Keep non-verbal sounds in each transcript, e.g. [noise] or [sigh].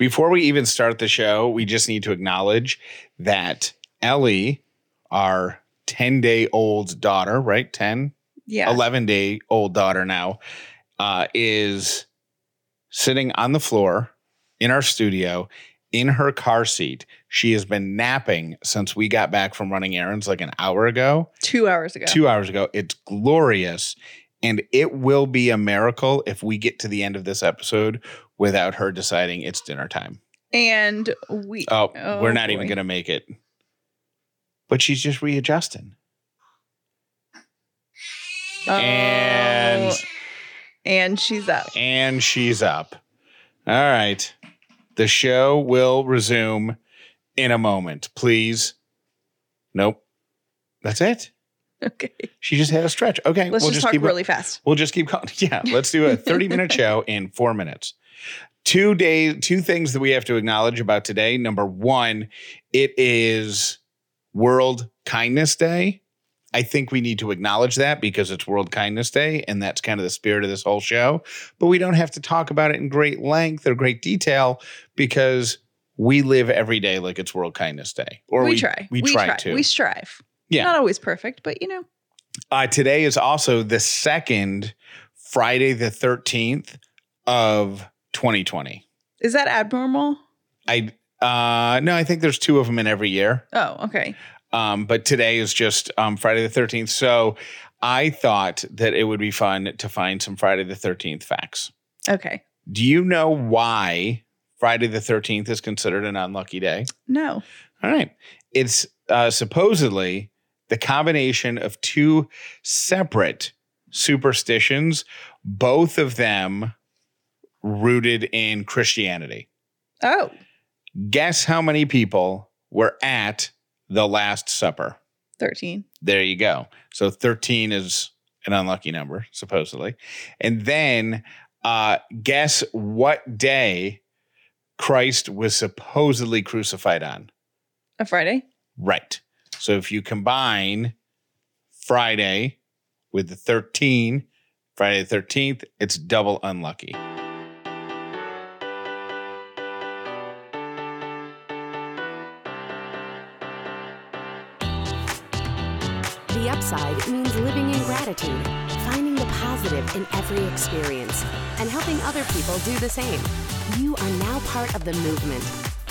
Before we even start the show, we just need to acknowledge that Ellie, our 10 day old daughter, right? 10, Yeah. 11 day old daughter now, uh, is sitting on the floor in our studio in her car seat. She has been napping since we got back from running errands like an hour ago, Two hours ago. two hours ago. It's glorious. And it will be a miracle if we get to the end of this episode without her deciding it's dinner time. And we. Oh, Oh, we're not oh, even going to make it. But she's just readjusting. Oh, And and she's up. and she's up. All right. The show will resume in a moment. Please. Nope. That's it. Okay. She just had a stretch. Okay. Let's we'll just, just, talk really fast. We'll just keep [laughs] going. Yeah, let's do a 30 minute [laughs] show in four minutes. Two days, two things that we have to acknowledge about today. Number one, it is World Kindness Day. I think we need to acknowledge that because it's World Kindness Day, and that's kind of the spirit of this whole show. But we don't have to talk about it in great length or great detail because we live every day like it's World Kindness Day. Or we, try. We, try, to. We strive. Yeah. Not always perfect, but you know. Uh, today is also the second Friday the 13th of 2020. Is that abnormal? I uh no, I think there's two of them in every year. Oh, okay. Um, but today is just um Friday the 13th. So I thought that it would be fun to find some Friday the 13th facts. Okay. Do you know why Friday the 13th is considered an unlucky day? No. All right. It's uh, supposedly the combination of two separate superstitions, both of them rooted in Christianity. Oh, Guess how many people were at the Last Supper? 13. There you go. So 13 is an unlucky number, supposedly. And then uh, guess what day Christ was supposedly crucified on? A Friday? Right. So if you combine Friday with the 13, Friday the 13th, it's double unlucky. The upside means living in gratitude, finding the positive in every experience, and helping other people do the same. You are now part of the movement.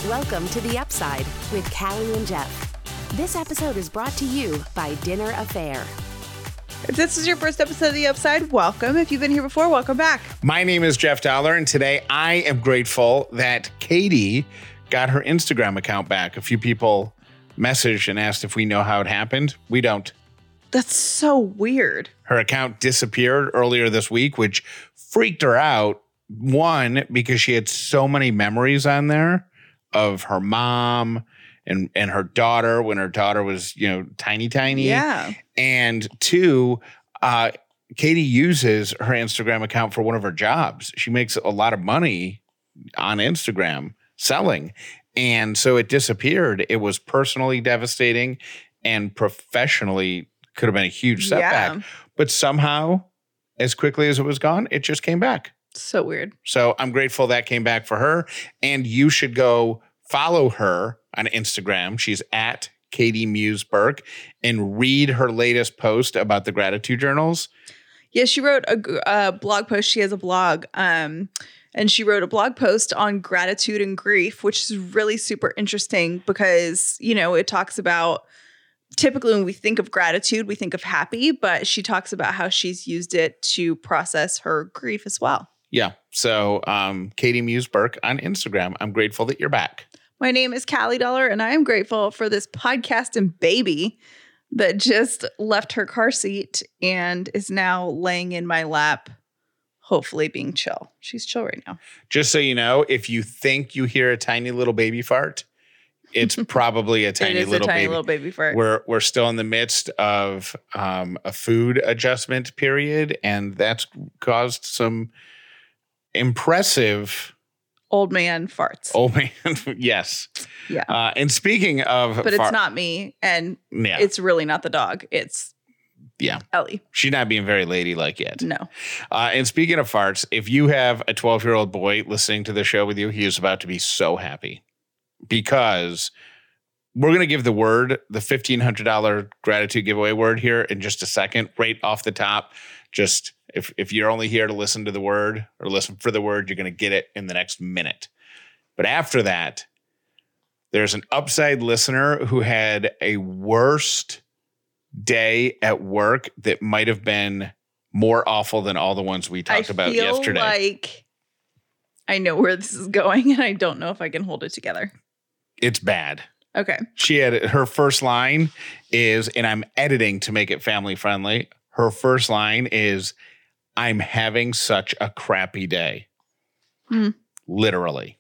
Welcome to The Upside with Callie and Jeff. This episode is brought to you by Dinner Affair. If this is your first episode of The Upside, welcome. If you've been here before, welcome back. My name is Jeff Dauler, and today I am grateful that Katie got her Instagram account back. A few people messaged and asked if we know how it happened. We don't. That's so weird. Her account disappeared earlier this week, which freaked her out. One, because she had so many memories on there of her mom and, and her daughter when her daughter was, you know, tiny, tiny. Yeah. And two, uh, Katie uses her Instagram account for one of her jobs. She makes a lot of money on Instagram selling. And so it disappeared. It was personally devastating and professionally could have been a huge setback. Yeah. But somehow, as quickly as it was gone, it just came back. So weird. So I'm grateful that came back for her. And you should go follow her on Instagram. She's at Katie Muse Burke and read her latest post about the gratitude journals. Yeah, she wrote a blog post. She has a blog. Um, and she wrote a blog post on gratitude and grief, which is really super interesting because, you know, it talks about typically when we think of gratitude, we think of happy, but she talks about how she's used it to process her grief as well. Yeah. So um, Katie Muse Burke on Instagram. I'm grateful that you're back. My name is Callie Dauler, and I am grateful for this podcast and baby that just left her car seat and is now laying in my lap, hopefully being chill. She's chill right now. Just so you know, if you think you hear a tiny little baby fart, it's [laughs] probably a tiny little a tiny baby. little baby fart. We're we're still in the midst of um, a food adjustment period, and that's caused some impressive Old man farts. old man. [laughs] yes. Yeah. Uh, and speaking of, but it's not me, and Yeah. it's really not the dog. It's Yeah. Ellie. She's not being very ladylike yet. No. Uh, and speaking of farts, if you have a 12 year old boy listening to the show with you, he is about to be so happy because we're going to give the word, the $1,500 gratitude giveaway word here in just a second, right off the top. Just if, if you're only here to listen to the word or listen for the word, you're going to get it in the next minute. But after that, there's an upside listener who had a worst day at work that might have been more awful than all the ones we talked I about yesterday. like I know where this is going and I don't know if I can hold it together. It's bad. Okay. She had her first line is, and I'm editing to make it family friendly. Her first line is, I'm having such a crappy day. Hmm. Literally.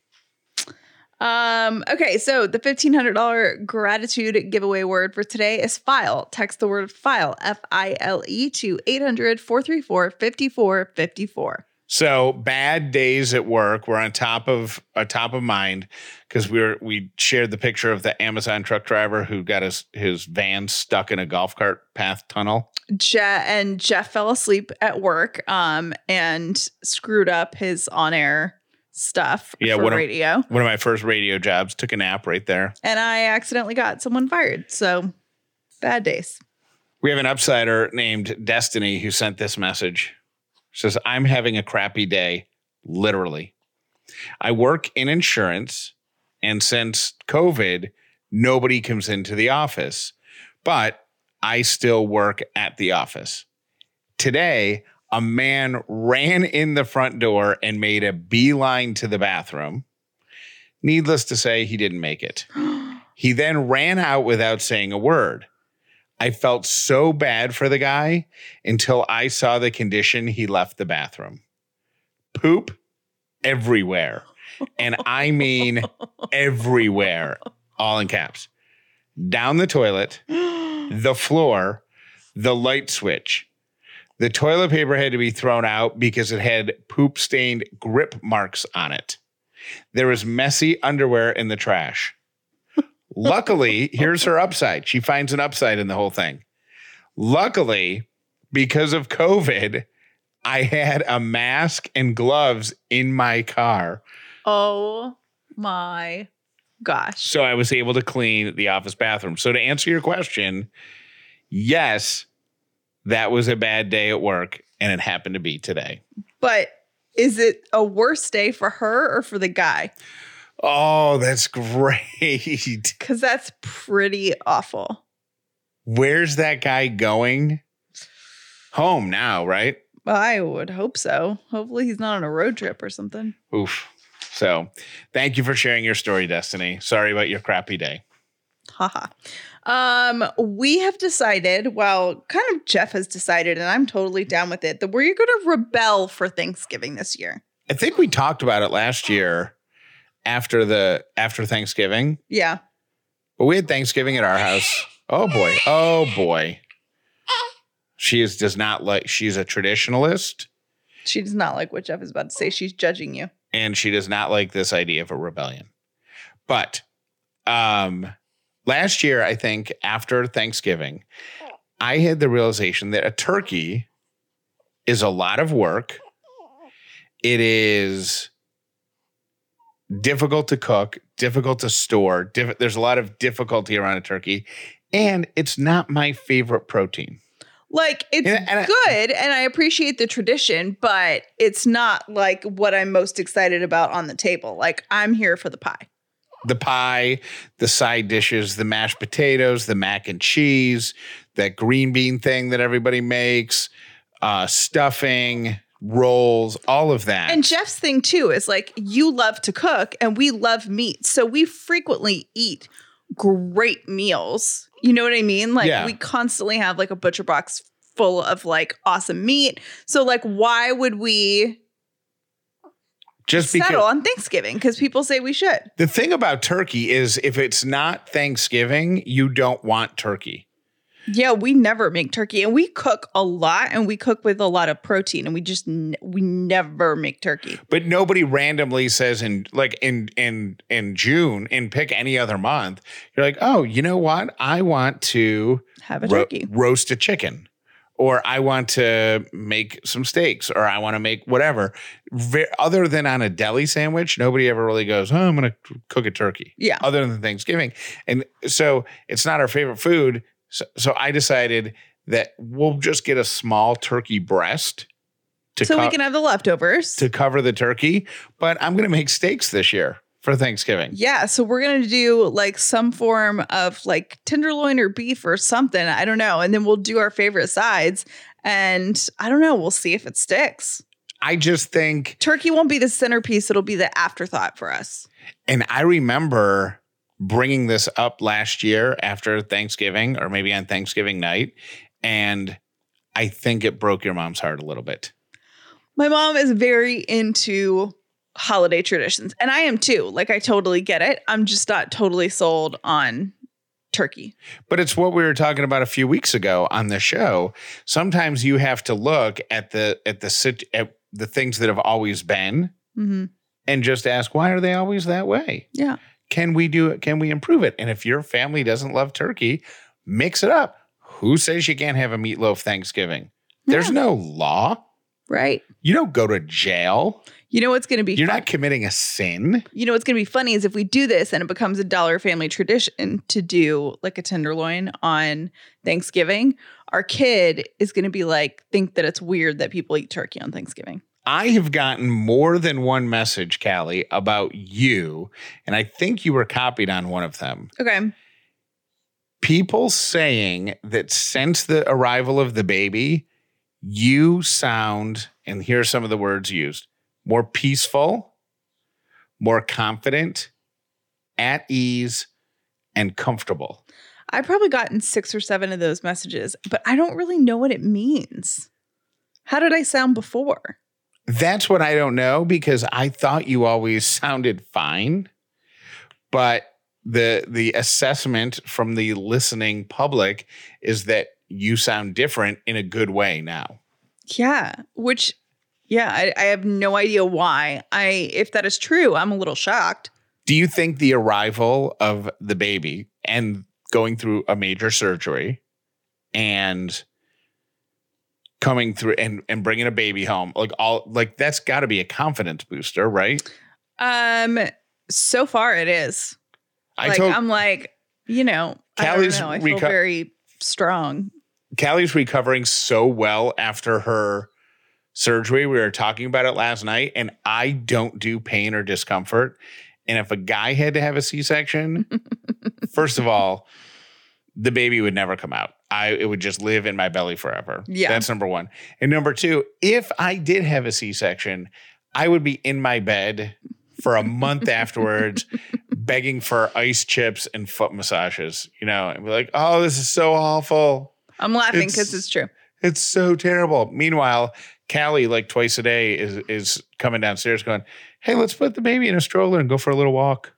Um, okay, so the $1,500 gratitude giveaway word for today is file. Text the word file, F I L E, to 800 434 5454. So bad days at work. We're on top of uh, top of mind because we were we shared the picture of the Amazon truck driver who got his his van stuck in a golf cart path tunnel. Je- and Jeff fell asleep at work um, and screwed up his on air stuff Yeah, a- radio. One of my first radio jobs. Took a nap right there. and I accidentally got someone fired. So bad days. We have an upsider named Destiny who sent this message. Says, I'm having a crappy day, literally. I work in insurance, and since COVID, nobody comes into the office, but I still work at the office. Today, a man ran in the front door and made a beeline to the bathroom. Needless to say, he didn't make it. [gasps] He then ran out without saying a word. I felt so bad for the guy until I saw the condition he left the bathroom. Poop everywhere. And I mean everywhere, all in caps. Down the toilet, [gasps] the floor, the light switch. The toilet paper had to be thrown out because it had poop stained grip marks on it. There was messy underwear in the trash. Luckily, here's her upside. She finds an upside in the whole thing. Luckily, because of COVID, I had a mask and gloves in my car. oh my gosh. So I was able to clean the office bathroom. So to answer your question, yes, that was a bad day at work and it happened to be today. But is it a worse day for her or for the guy? Oh, that's great. [laughs] Because that's pretty awful. Where's that guy going? Home now, right? Well, I would hope so. Hopefully, he's not on a road trip or something. Oof. So thank you for sharing your story, Destiny. Sorry about your crappy day. Haha. Um, we have decided, well, kind of Jeff has decided, and I'm totally down with it, that we're going to rebel for Thanksgiving this year. I think we talked about it last year after the after Thanksgiving. Yeah. But we had Thanksgiving at our house. Oh boy. Oh boy. She is does not like she's a traditionalist She does not like what Jeff is about to say. She's judging you. and she does not like this idea of a rebellion. But um last year, I think after Thanksgiving, I had the realization that a turkey is a lot of work. It is difficult to cook, difficult to store. Diff- there's a lot of difficulty around a turkey, and it's not my favorite protein. Like, it's And- and I- good, and I appreciate the tradition, but it's not like what I'm most excited about on the table. Like, I'm here for the pie. the pie, the side dishes, the mashed potatoes, the mac and cheese, that green bean thing that everybody makes, uh, stuffing, rolls, all of that. And Jeff's thing too is like you love to cook and we love meat. So we frequently eat great meals. You know what I mean? Like Yeah. we constantly have like a butcher box full of like awesome meat. So like why would we Just because settle on Thanksgiving? Because people say we should. the thing about turkey is if it's not Thanksgiving, you don't want turkey. Yeah, we never make turkey and we cook a lot and we cook with a lot of protein and we just n- we never make turkey. But nobody randomly says in like in in in June and pick any other month. You're like, oh, you know what? I want to Have a ro- turkey. roast a chicken or I want to make some steaks, or I want to make whatever. Ve- other than on a deli sandwich, nobody ever really goes, "Oh, I'm going to cook a turkey." Yeah. Other than Thanksgiving, and so it's not our favorite food. So, so I decided that we'll just get a small turkey breast to so we can have the leftovers. to cover the turkey. But I'm going to make steaks this year for Thanksgiving. yeah, so we're gonna do like some form of like tenderloin or beef or something. I don't know, and then we'll do our favorite sides, and I don't know. We'll see if it sticks. I just think Turkey won't be the centerpiece; it'll be the afterthought for us. And I remember bringing this up last year after Thanksgiving or maybe on Thanksgiving night. And I think it broke your mom's heart a little bit. My mom is very into holiday traditions, and I am too. Like, I totally get it. I'm just not totally sold on turkey. But it's what we were talking about a few weeks ago on the show. Sometimes you have to look at the at the sit at the things that have always been Mm-hmm. and just ask why are they always that way? Yeah. Can we do it? Can we improve it? And if your family doesn't love turkey, mix it up. Who says you can't have a meatloaf Thanksgiving? There's Yeah. no law. Right. You don't go to jail. You know what's going to be You're fun- not committing a sin. you know what's going to be funny is if we do this and it becomes a Dauler family tradition to do like a tenderloin on Thanksgiving, our kid is going to be like think that it's weird that people eat turkey on Thanksgiving. I have gotten more than one message, Callie, about you, and I think you were copied on one of them. Okay. People saying that since the arrival of the baby, you sound, and here are some of the words used more peaceful, more confident, at ease, and comfortable. I've probably gotten 6 or 7 of those messages, but I don't really know what it means. How did I sound before? That's what I don't know because I thought you always sounded fine. But the the assessment from the listening public is that you sound different in a good way now. Yeah, which yeah, I, I have no idea why. I if that is true, I'm a little shocked. Do you think the arrival of the baby and going through a major surgery and coming through and, and bringing a baby home like all like that's got to be a confidence booster right Um, so far it is. i like told I'm like, you know, Callie's I don't know. I feel reco- very strong. Callie's recovering so well after her surgery. We were talking about it last night, and I don't do pain or discomfort. And if a guy had to have a C section, [laughs] first of all, the baby would never come out. I it would just live in my belly forever. Yeah. That's number one. And number two, if I did have a C section, I would be in my bed for a month [laughs] afterwards, begging for ice chips and foot massages, you know, and be like, oh, this is so awful. I'm laughing It's- because it's true. It's so terrible. Meanwhile, Callie, like twice a day, is is coming downstairs going, Hey, let's put the baby in a stroller and go for a little walk.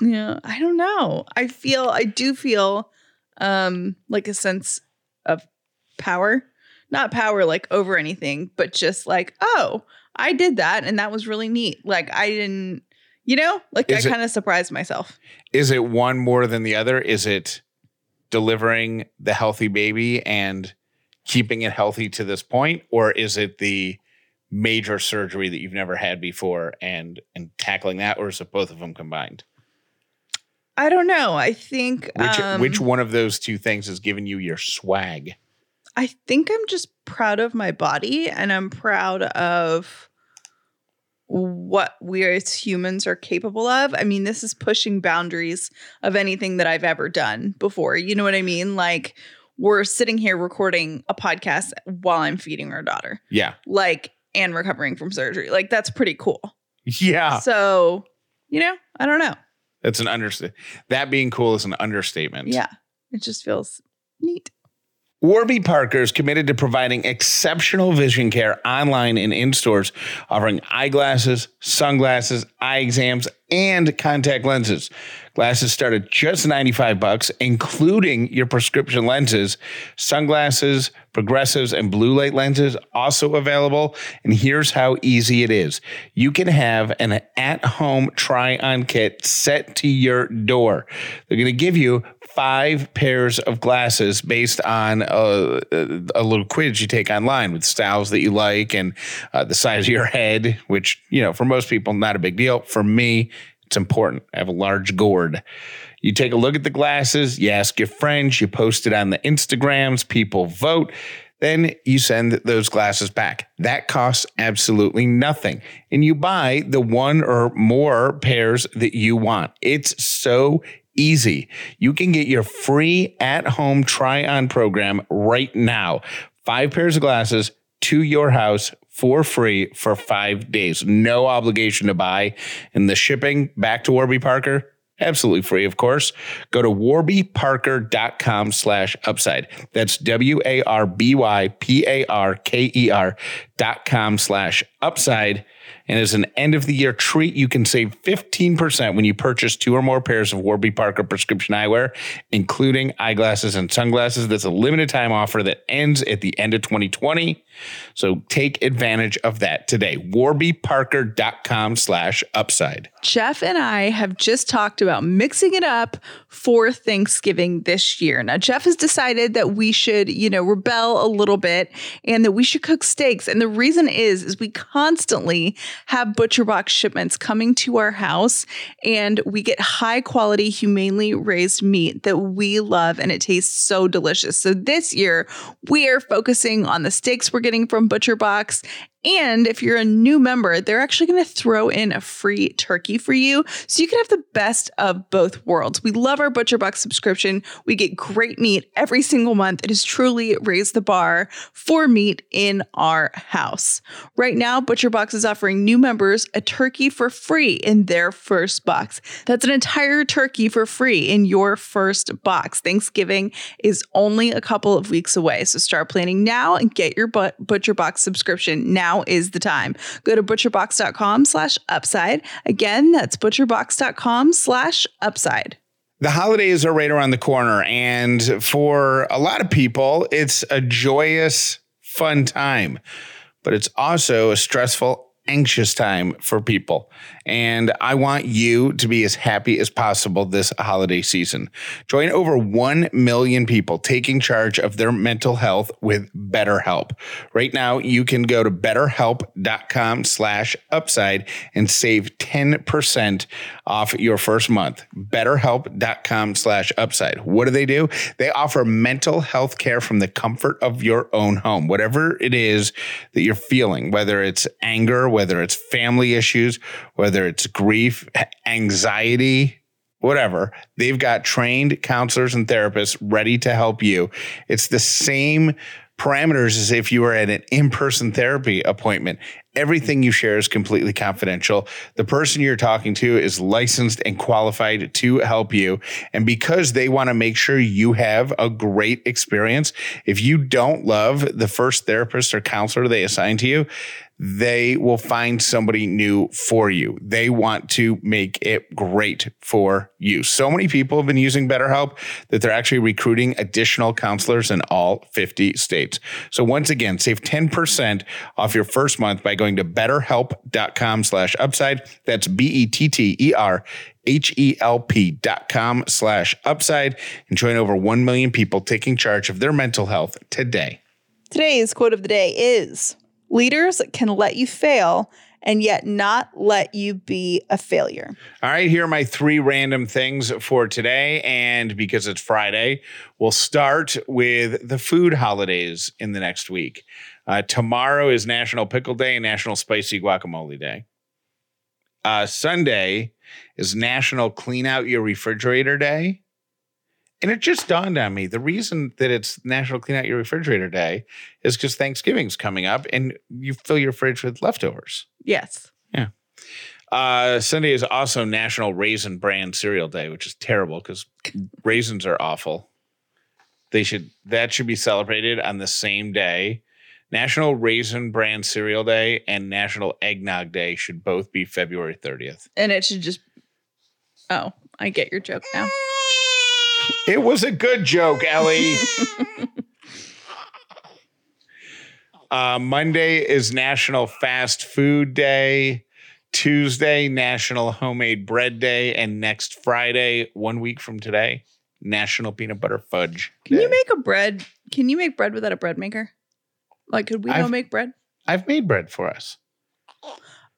Yeah, I don't know. I feel I do feel um like a sense of power. Not power like over anything, but just like, oh, I did that and that was really neat. Like I didn't, you know, like Is I kind of surprised myself. Is it one more than the other? Is it delivering the healthy baby and keeping it healthy to this point? Or is it the major surgery that you've never had before and and tackling that, or is it both of them combined? I don't know. I think Which um, which one of those two things has given you your swag? I think I'm just proud of my body and I'm proud of what we as humans are capable of. I mean, this is pushing boundaries of anything that I've ever done before. You know what I mean? Like, we're sitting here recording a podcast while I'm feeding our daughter, Yeah. like, and recovering from surgery. Like, that's pretty cool. Yeah. So, you know, I don't know. That's an understatement. That being cool is an understatement. Yeah, it just feels neat. Warby Parker is committed to providing exceptional vision care online and in stores, offering eyeglasses, sunglasses, eye exams, and contact lenses. Glasses start at just 95 bucks, including your prescription lenses, sunglasses, progressives, and blue light lenses also available. And here's how easy it is. You can have an at-home try-on kit set to your door. They're going to give you five pairs of glasses based on a, a, little quiz you take online with styles that you like and uh, the size of your head, which, you know, for most people, not a big deal. For me, it's important. I have a large gourd. You take a look at the glasses, you ask your friends, you post it on the Instagrams, people vote. Then you send those glasses back. That costs absolutely nothing. And you buy the one or more pairs that you want. It's so easy. You can get your free at home try on program right now. Five pairs of glasses to your house for free for five days. No obligation to buy. And the shipping back to Warby Parker, absolutely free, of course. Go to warbyparker.com slash upside. That's W A R B Y P A R K E R dot com slash upside and as an end of the year treat, you can save 15% when you purchase two or more pairs of Warby Parker prescription eyewear, including eyeglasses and sunglasses. That's a limited time offer that ends at the end of 2020. So take advantage of that today. warbyparker.com slash upside. Jeff and I have just talked about mixing it up for Thanksgiving this year. Now, Jeff has decided that we should, you know, rebel a little bit and that we should cook steaks. And the reason is, is we constantly have butcher box shipments coming to our house and we get high quality, humanely raised meat that we love and it tastes so delicious. So this year we are focusing on the steaks we're getting from Butcher Box and if you're a new member, they're actually going to throw in a free turkey for you. So you can have the best of both worlds. We love our Butcher Box subscription. We get great meat every single month. It has truly raised the bar for meat in our house. Right now, Butcher Box is offering new members a turkey for free in their first box. That's an entire turkey for free in your first box. Thanksgiving is only a couple of weeks away. So start planning now and get your Butcher Box subscription now now is the time. Go to butcherbox.com slash upside. Again, that's butcherbox.com slash upside. The holidays are right around the corner. And for a lot of people, it's a joyous, fun time, but it's also a stressful, anxious time for people. And I want you to be as happy as possible this holiday season. Join over 1 million people taking charge of their mental health with BetterHelp. Right now, you can go to betterhelp.com slash upside and save 10% off your first month. Betterhelp.com slash upside. What do they do? They offer mental health care from the comfort of your own home. Whatever it is that you're feeling, whether it's anger, whether it's family issues, whether it's grief, anxiety, whatever. They've got trained counselors and therapists ready to help you. It's the same parameters as if you were at an in person therapy appointment. Everything you share is completely confidential. The person you're talking to is licensed and qualified to help you. And because they want to make sure you have a great experience, if you don't love the first therapist or counselor they assign to you, they will find somebody new for you. They want to make it great for you. So many people have been using BetterHelp that they're actually recruiting additional counselors in all 50 states. So once again, save 10% off your first month by going to betterhelp.com slash upside. That's B-E-T-T-E-R H-E-L-P dot com slash upside and join over 1 million people taking charge of their mental health today. Today's quote of the day is Leaders can let you fail and yet not let you be a failure. All right, here are my three random things for today. And because it's Friday, we'll start with the food holidays in the next week. Uh, tomorrow is National Pickle Day and National Spicy Guacamole Day. Uh, Sunday is National Clean Out Your Refrigerator Day. And it just dawned on me the reason that it's National Clean Out Your Refrigerator Day is because Thanksgiving's coming up and you fill your fridge with leftovers. Yes. Yeah. Uh, Sunday is also National Raisin Bran Cereal Day, which is terrible because raisins are awful. They should that should be celebrated on the same day. National Raisin Bran Cereal Day and National Eggnog Day should both be February 30th. And it should just Oh, I get your joke now. It was a good joke, Ellie. [laughs] uh, Monday is National Fast Food Day. Tuesday, National Homemade Bread Day. And next Friday, one week from today, National Peanut Butter Fudge. Can Day. you make a bread? Can you make bread without a bread maker? Like, could we I've- go make bread? I've made bread for us.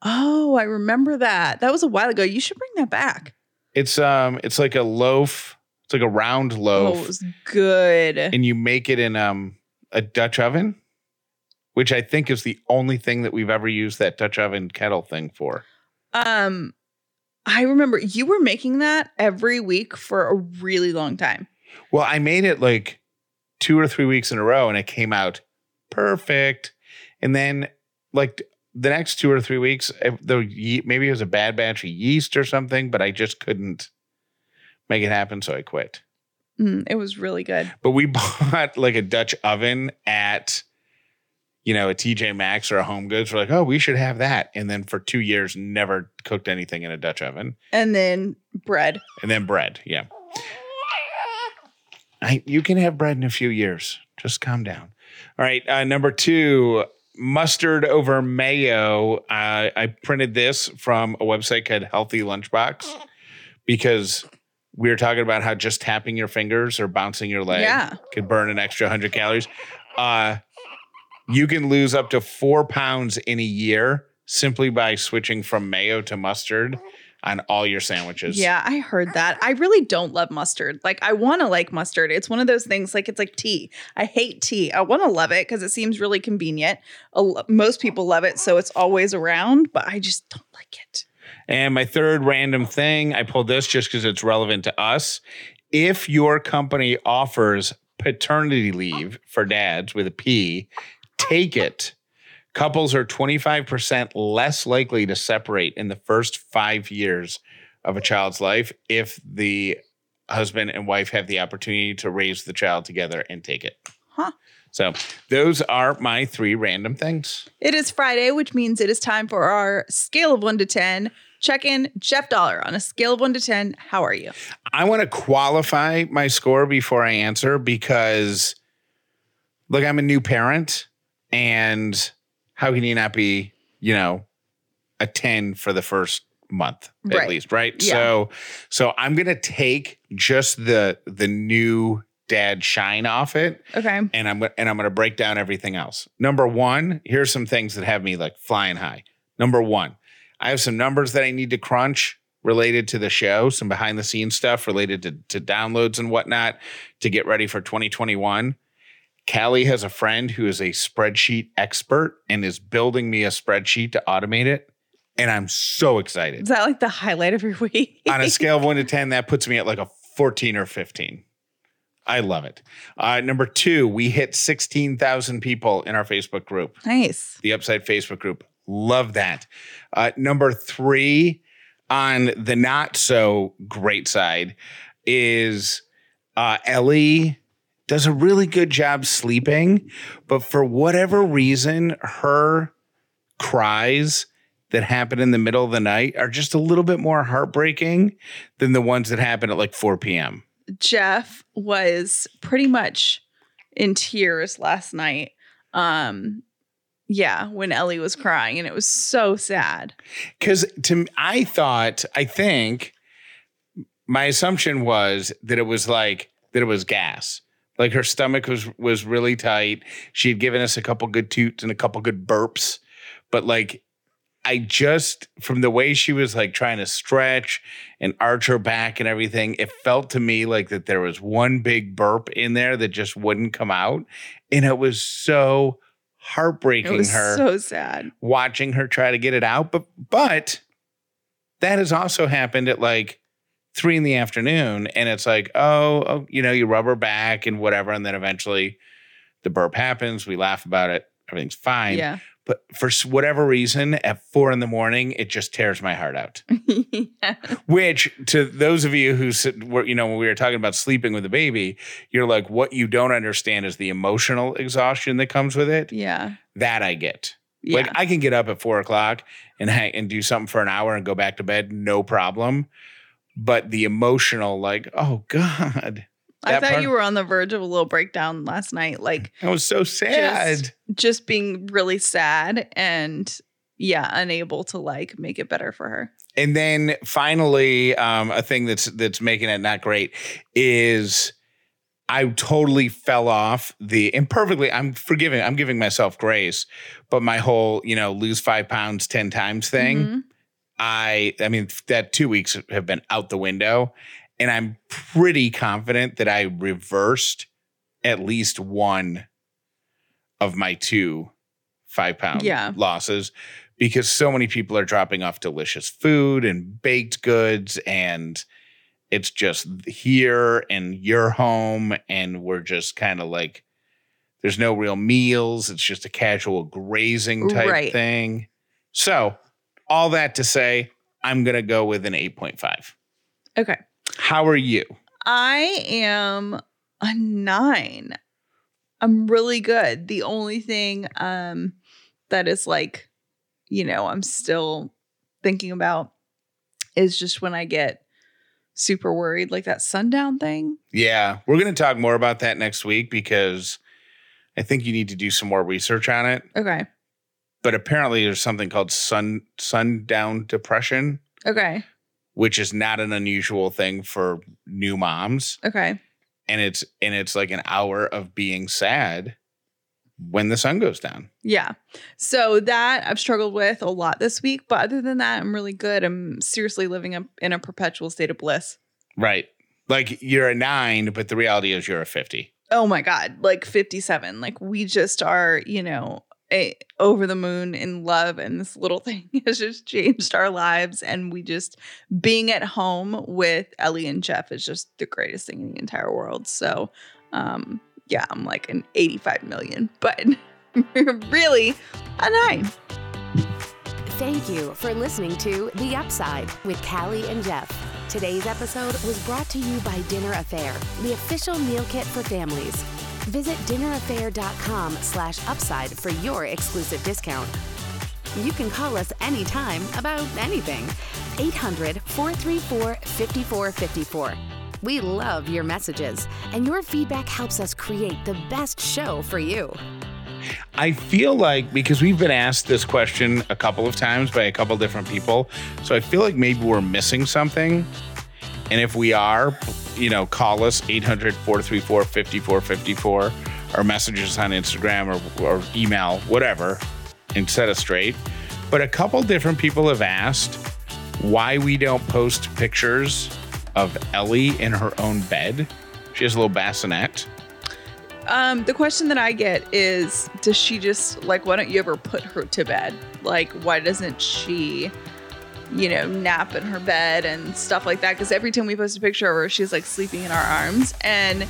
Oh, I remember that. That was a while ago. You should bring that back. It's um, it's like a loaf. It's like a round loaf. Oh, it was good. and you make it in um a Dutch oven, which I think is the only thing that we've ever used that Dutch oven kettle thing for. Um, I remember you were making that every week for a really long time. Well, I made it like two or three weeks in a row and it came out perfect. And then, like, the next two or three weeks, the maybe it was a bad batch of yeast or something, but I just couldn't make it happen. So I quit. Mm, it was really good. But we [laughs] bought like a Dutch oven at, you know, a TJ Maxx or a Home Goods. We're like, oh, we should have that. And then for two years, never cooked anything in a Dutch oven. And then bread. And then bread. Yeah. I, you can have bread in a few years. Just calm down. All right. Uh, number two, mustard over mayo. Uh, I printed this from a website called Healthy Lunchbox because we were talking about how just tapping your fingers or bouncing your leg Yeah. could burn an extra 100 calories. Uh, you can lose up to four pounds in a year simply by switching from mayo to mustard on all your sandwiches. Yeah, I heard that. I really don't love mustard. Like, I want to like mustard. It's one of those things, like, it's like tea. I hate tea. I want to love it because it seems really convenient. Most people love it, so it's always around, but I just don't like it. And my third random thing, I pulled this just because it's relevant to us. If your company offers paternity leave for dads with a P, take it. Couples are 25% less likely to separate in the first five years of a child's life if the husband and wife have the opportunity to raise the child together and take it. Huh. So those are my three random things. It is Friday, which means it is time for our scale of one to 10. Check in Jeff Dauler on a scale of one to 10. How are you? I want to qualify my score before I answer because, look, I'm a new parent, and how can you not be, you know, a 10 for the first month at Right. least, right? Yeah. So, so I'm gonna take just the the new dad shine off it, Okay. and I'm and I'm gonna break down everything else. Number one, here's some things that have me like flying high. Number one, I have some numbers that I need to crunch related to the show, some behind the scenes stuff related to, to downloads and whatnot to get ready for 2021. Callie has a friend who is a spreadsheet expert and is building me a spreadsheet to automate it. And I'm so excited. Is that like the highlight of your week? On a scale of [laughs] one to 10, that puts me at like a 14 or 15. I love it. Uh, number two, we hit 16,000 people in our Facebook group nice. the Upside Facebook group. Love that. Uh, number three on the not so great side is uh, Ellie does a really good job sleeping, but for whatever reason, her cries that happen in the middle of the night are just a little bit more heartbreaking than the ones that happen at like 4 p.m. Jeff was pretty much in tears last night. Um, yeah, when Ellie was crying, and it was so sad. Because to I thought, I think my assumption was that it was like that it was gas. Like her stomach was was really tight. She had given us a couple good toots and a couple good burps, but like I just from the way she was like trying to stretch and arch her back and everything, it felt to me like that there was one big burp in there that just wouldn't come out, and it was so heartbreaking was her so sad. watching her try to get it out. But but that has also happened at like three in the afternoon, and it's like, oh, oh, you know, you rub her back and whatever, and then eventually the burp happens. We laugh about it. Everything's fine. Yeah. But for whatever reason, at four in the morning, it just tears my heart out. [laughs] yeah. Which, to those of you who sit, were, you know, when we were talking about sleeping with a baby, you're like, what you don't understand is the emotional exhaustion that comes with it. Yeah. That I get. Yeah. Like I can get up at four o'clock and hang and do something for an hour and go back to bed, no problem. but the emotional, like, oh [laughs] God, I thought part- you were on the verge of a little breakdown last night, like I was so sad. just just being really sad and yeah, unable to like make it better for her. And then finally, um, a thing that's that's making it not great is I totally fell off the imperfectly. I'm forgiving. I'm giving myself grace, but my whole you know lose five pounds ten times thing. Mhm. I I mean that two weeks have been out the window, and I'm pretty confident that I reversed at least one of my two five pound Yeah. losses because so many people are dropping off delicious food and baked goods and it's just here and you're home and we're just kind of like there's no real meals it's just a casual grazing type Right. thing so all that to say i'm gonna go with an 8.5 Okay. How are you I am a nine. I'm really good. The only thing um that is like, you know, I'm still thinking about is just when I get super worried, like that sundown thing. yeah we're gonna talk more about that next week because i think you need to do some more research on it Okay. but apparently there's something called sun sundown depression Okay. Which is not an unusual thing for new moms Okay. and it's and it's like an hour of being sad when the sun goes down Yeah. So that I've struggled with a lot this week, but other than that, I'm really good. I'm seriously living a, in a perpetual state of bliss. right like you're a nine but the reality is you're a 50 Oh my God, like 57. Like we just are, you know, over the moon in love. And this little [laughs] thing has just changed our lives. And we just, being at home with Ellie and Jeff is just the greatest thing in the entire world. So, um, yeah, I'm like an 85 million, [laughs] but really a nine. Thank you for listening to The Upside with Callie and Jeff. Today's episode was brought to you by Dinner Affair, the official meal kit for families. Visit dinneraffair.com slash upside for your exclusive discount. You can call us anytime about anything. 800 434 5454. We love your messages, and your feedback helps us create the best show for you. i feel like because we've been asked this question a couple of times by a couple different people so i feel like maybe we're missing something and if we are you know call us 800-434-5454 or message us on instagram or, or email whatever and set us straight but a couple different people have asked why we don't post pictures of ellie in her own bed she has a little bassinet Um, the question that I get is, does she just like? Why don't you ever put her to bed? Like, why doesn't she, you know, nap in her bed and stuff like that? Because every time we post a picture of her, she's like sleeping in our arms, and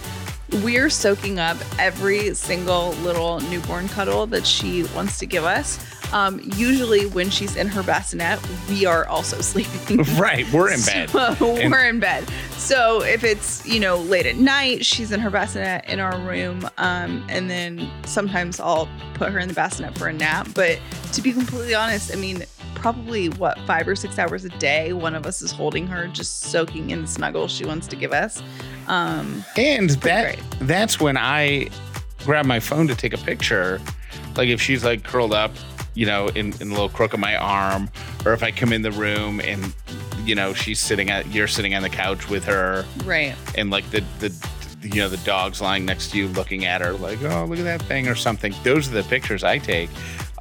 we're soaking up every single little newborn cuddle that she wants to give us. Um, usually, when she's in her bassinet, we are also [laughs] sleeping. right we're in bed So [laughs] And- we're in bed. So if it's, you know, late at night, she's in her bassinet in our room. Um, and then sometimes I'll put her in the bassinet for a nap. But to be completely honest, I mean, probably what, five or six hours a day, one of us is holding her, just soaking in the snuggle she wants to give us. Um, And that great. that's when I grab my phone to take a picture. Like if she's like curled up, you know, in, in a little crook of my arm, or if I come in the room and you know she's sitting at you're sitting on the couch with her, right. and like the the you know the dog's lying next to you looking at her like oh look at that thing or something. Those are the pictures I take.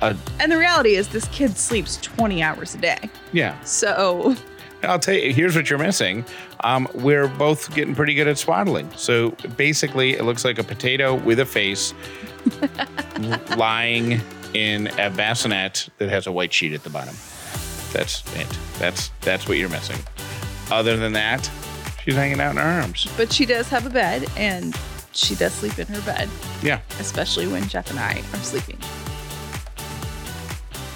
Uh, And the reality is, this kid sleeps 20 hours a day. yeah, So, I'll tell you. Here's what you're missing. Um, we're both getting pretty good at swaddling. So basically, it looks like a potato with a face [laughs] lying in a bassinet that has a white sheet at the bottom. That's it. That's that's what you're missing. Other than that, she's hanging out in her arms. but she does have a bed and she does sleep in her bed. Yeah. especially when Jeff and I are sleeping.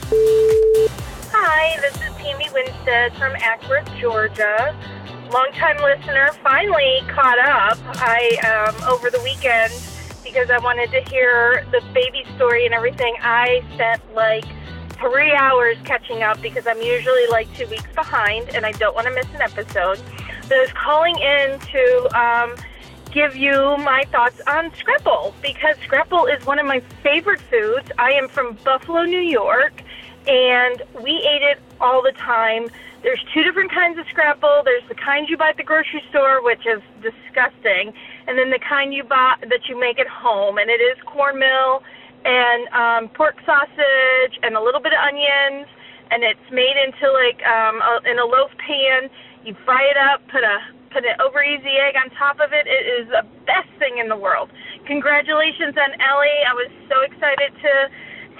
Hi, this is Tammy Winstead from Acworth, Georgia. Longtime listener, finally caught up. I um, over the weekend because I wanted to hear the baby story and everything. I spent like three hours catching up because I'm usually like two weeks behind and I don't want to miss an episode. that I was calling in to um, give you my thoughts on scrapple because scrapple is one of my favorite foods. I am from Buffalo, New York, and we ate it all the time. There's two different kinds of scrapple. There's the kind you buy at the grocery store, which is disgusting, and then the kind you buy that you make at home, and it is cornmeal and um, pork sausage and a little bit of onions, and it's made into like um, a, in a loaf pan. You fry it up, put a put an over easy egg on top of it. It is the best thing in the world. Congratulations on Ellie. I was so excited to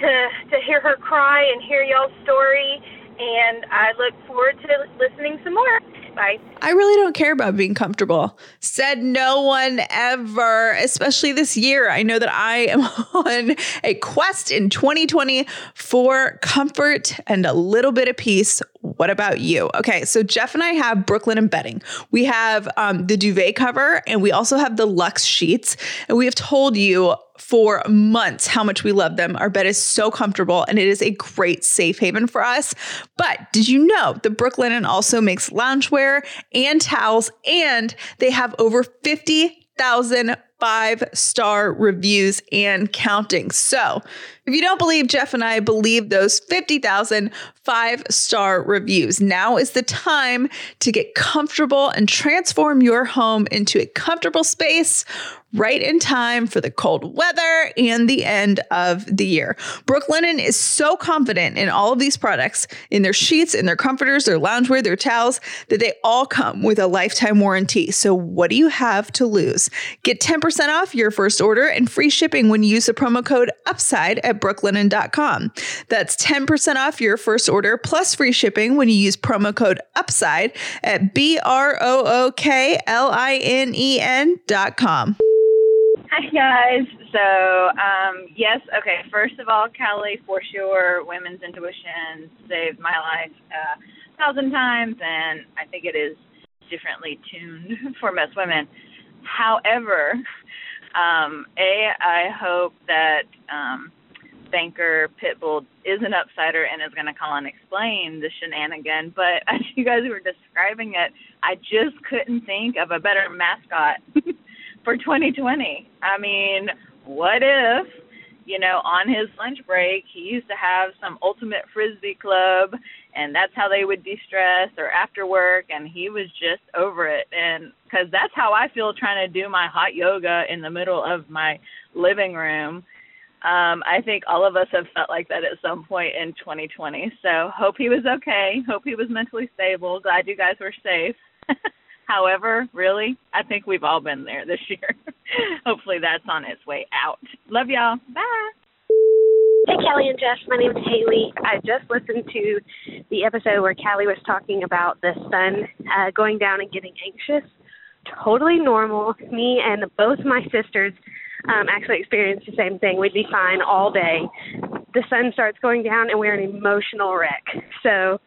to to hear her cry and hear y'all's story, and I look forward to listening some more. Bye. I really don't care about being comfortable. Said no one ever, especially this year. I know that I am [laughs] on a quest in 2020 for comfort and a little bit of peace. What about you? Okay, so Jeff and I have Brooklinen bedding. We have um, the duvet cover and we also have the Luxe sheets. And we have told you for months how much we love them. Our bed is so comfortable and it is a great safe haven for us. But did you know the Brooklinen also makes loungewear and towels and they have over 50,000 five star reviews and counting. So, if you don't believe Jeff and I believe those 50,000 five star reviews, now is the time to get comfortable and transform your home into a comfortable space right in time for the cold weather and the end of the year. Brooklinen is so confident in all of these products, in their sheets, in their comforters, their loungewear, their towels, that they all come with a lifetime warranty. So what do you have to lose? Get 10% off your first order and free shipping when you use the promo code UPSIDE at brooklinen.com. That's 10% off your first order plus free shipping when you use promo code UPSIDE at B R O O K L I N E N.com. Hi guys. So um, yes, okay. First of all, Callie, for sure, women's intuition saved my life uh, a thousand times, and I think it is differently tuned [laughs] for most women. However, um, a I hope that um, banker Pitbull is an upsider and is going to call and explain the shenanigan. But [laughs] as you guys were describing it, I just couldn't think of a better mascot. [laughs] for 2020. I mean, what if, you know, on his lunch break, he used to have some ultimate frisbee club and that's how they would de-stress or after work and he was just over it and cuz that's how I feel trying to do my hot yoga in the middle of my living room. Um, I think all of us have felt like that at some point in 2020. So hope he was okay. Hope he was mentally stable. Glad you guys were safe. [laughs] However, really, I think we've all been there this year. [laughs] Hopefully, that's on its way out. Love y'all. Bye. Hey, Callie and Jeff. My name is Haley. I just listened to the episode where Callie was talking about the sun uh, going down and getting anxious. Totally normal. Me and both my sisters um, actually experienced the same thing. We'd be fine all day. The sun starts going down, and we're an emotional wreck. So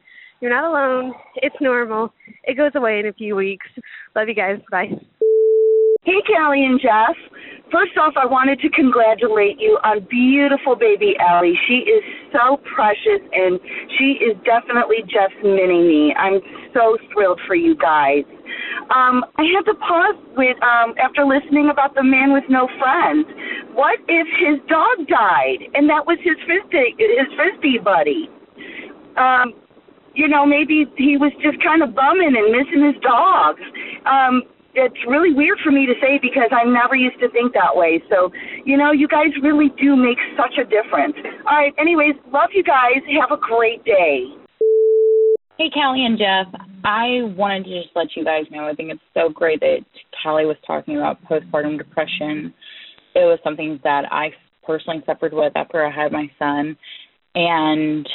you're not alone. It's normal. It goes away in a few weeks. Love you guys. Bye. Hey, Callie and Jeff. First off, I wanted to congratulate you on beautiful baby Ellie. She is so precious and she is definitely Jeff's mini me. I'm so thrilled for you guys. Um, I had to pause with um, after listening about the man with no friends. What if his dog died and that was his frisbee his frisbee buddy? Um, you know, maybe he was just kind of bumming and missing his dogs. Um, it's really weird for me to say because I never used to think that way. So, you know, you guys really do make such a difference. All right. Anyways, love you guys. Have a great day. Hey, Callie and Jeff. I wanted to just let you guys know I think it's so great that Callie was talking about postpartum depression. It was something that I personally suffered with after I had my son. And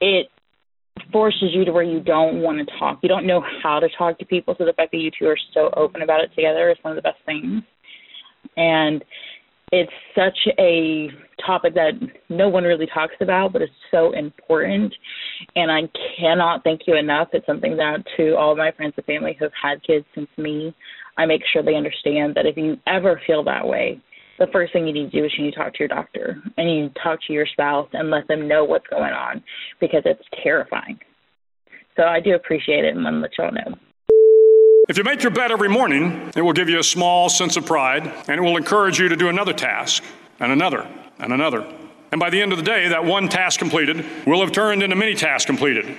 it forces you to where you don't want to talk. You don't know how to talk to people. So the fact that you two are so open about it together is one of the best things. And it's such a topic that no one really talks about, but it's so important. And I cannot thank you enough. It's something that to all my friends and family who have had kids since me, I make sure they understand that if you ever feel that way, the first thing you need to do is you need to talk to your doctor and you talk to your spouse and let them know what's going on because it's terrifying. So I do appreciate it and want to let y'all know. If you make your bed every morning, it will give you a small sense of pride and it will encourage you to do another task and another and another. And by the end of the day, that one task completed will have turned into many tasks completed.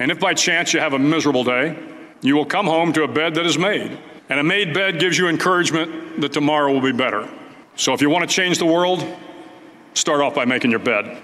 And if by chance you have a miserable day, you will come home to a bed that is made. And a made bed gives you encouragement that tomorrow will be better. So if you want to change the world, start off by making your bed.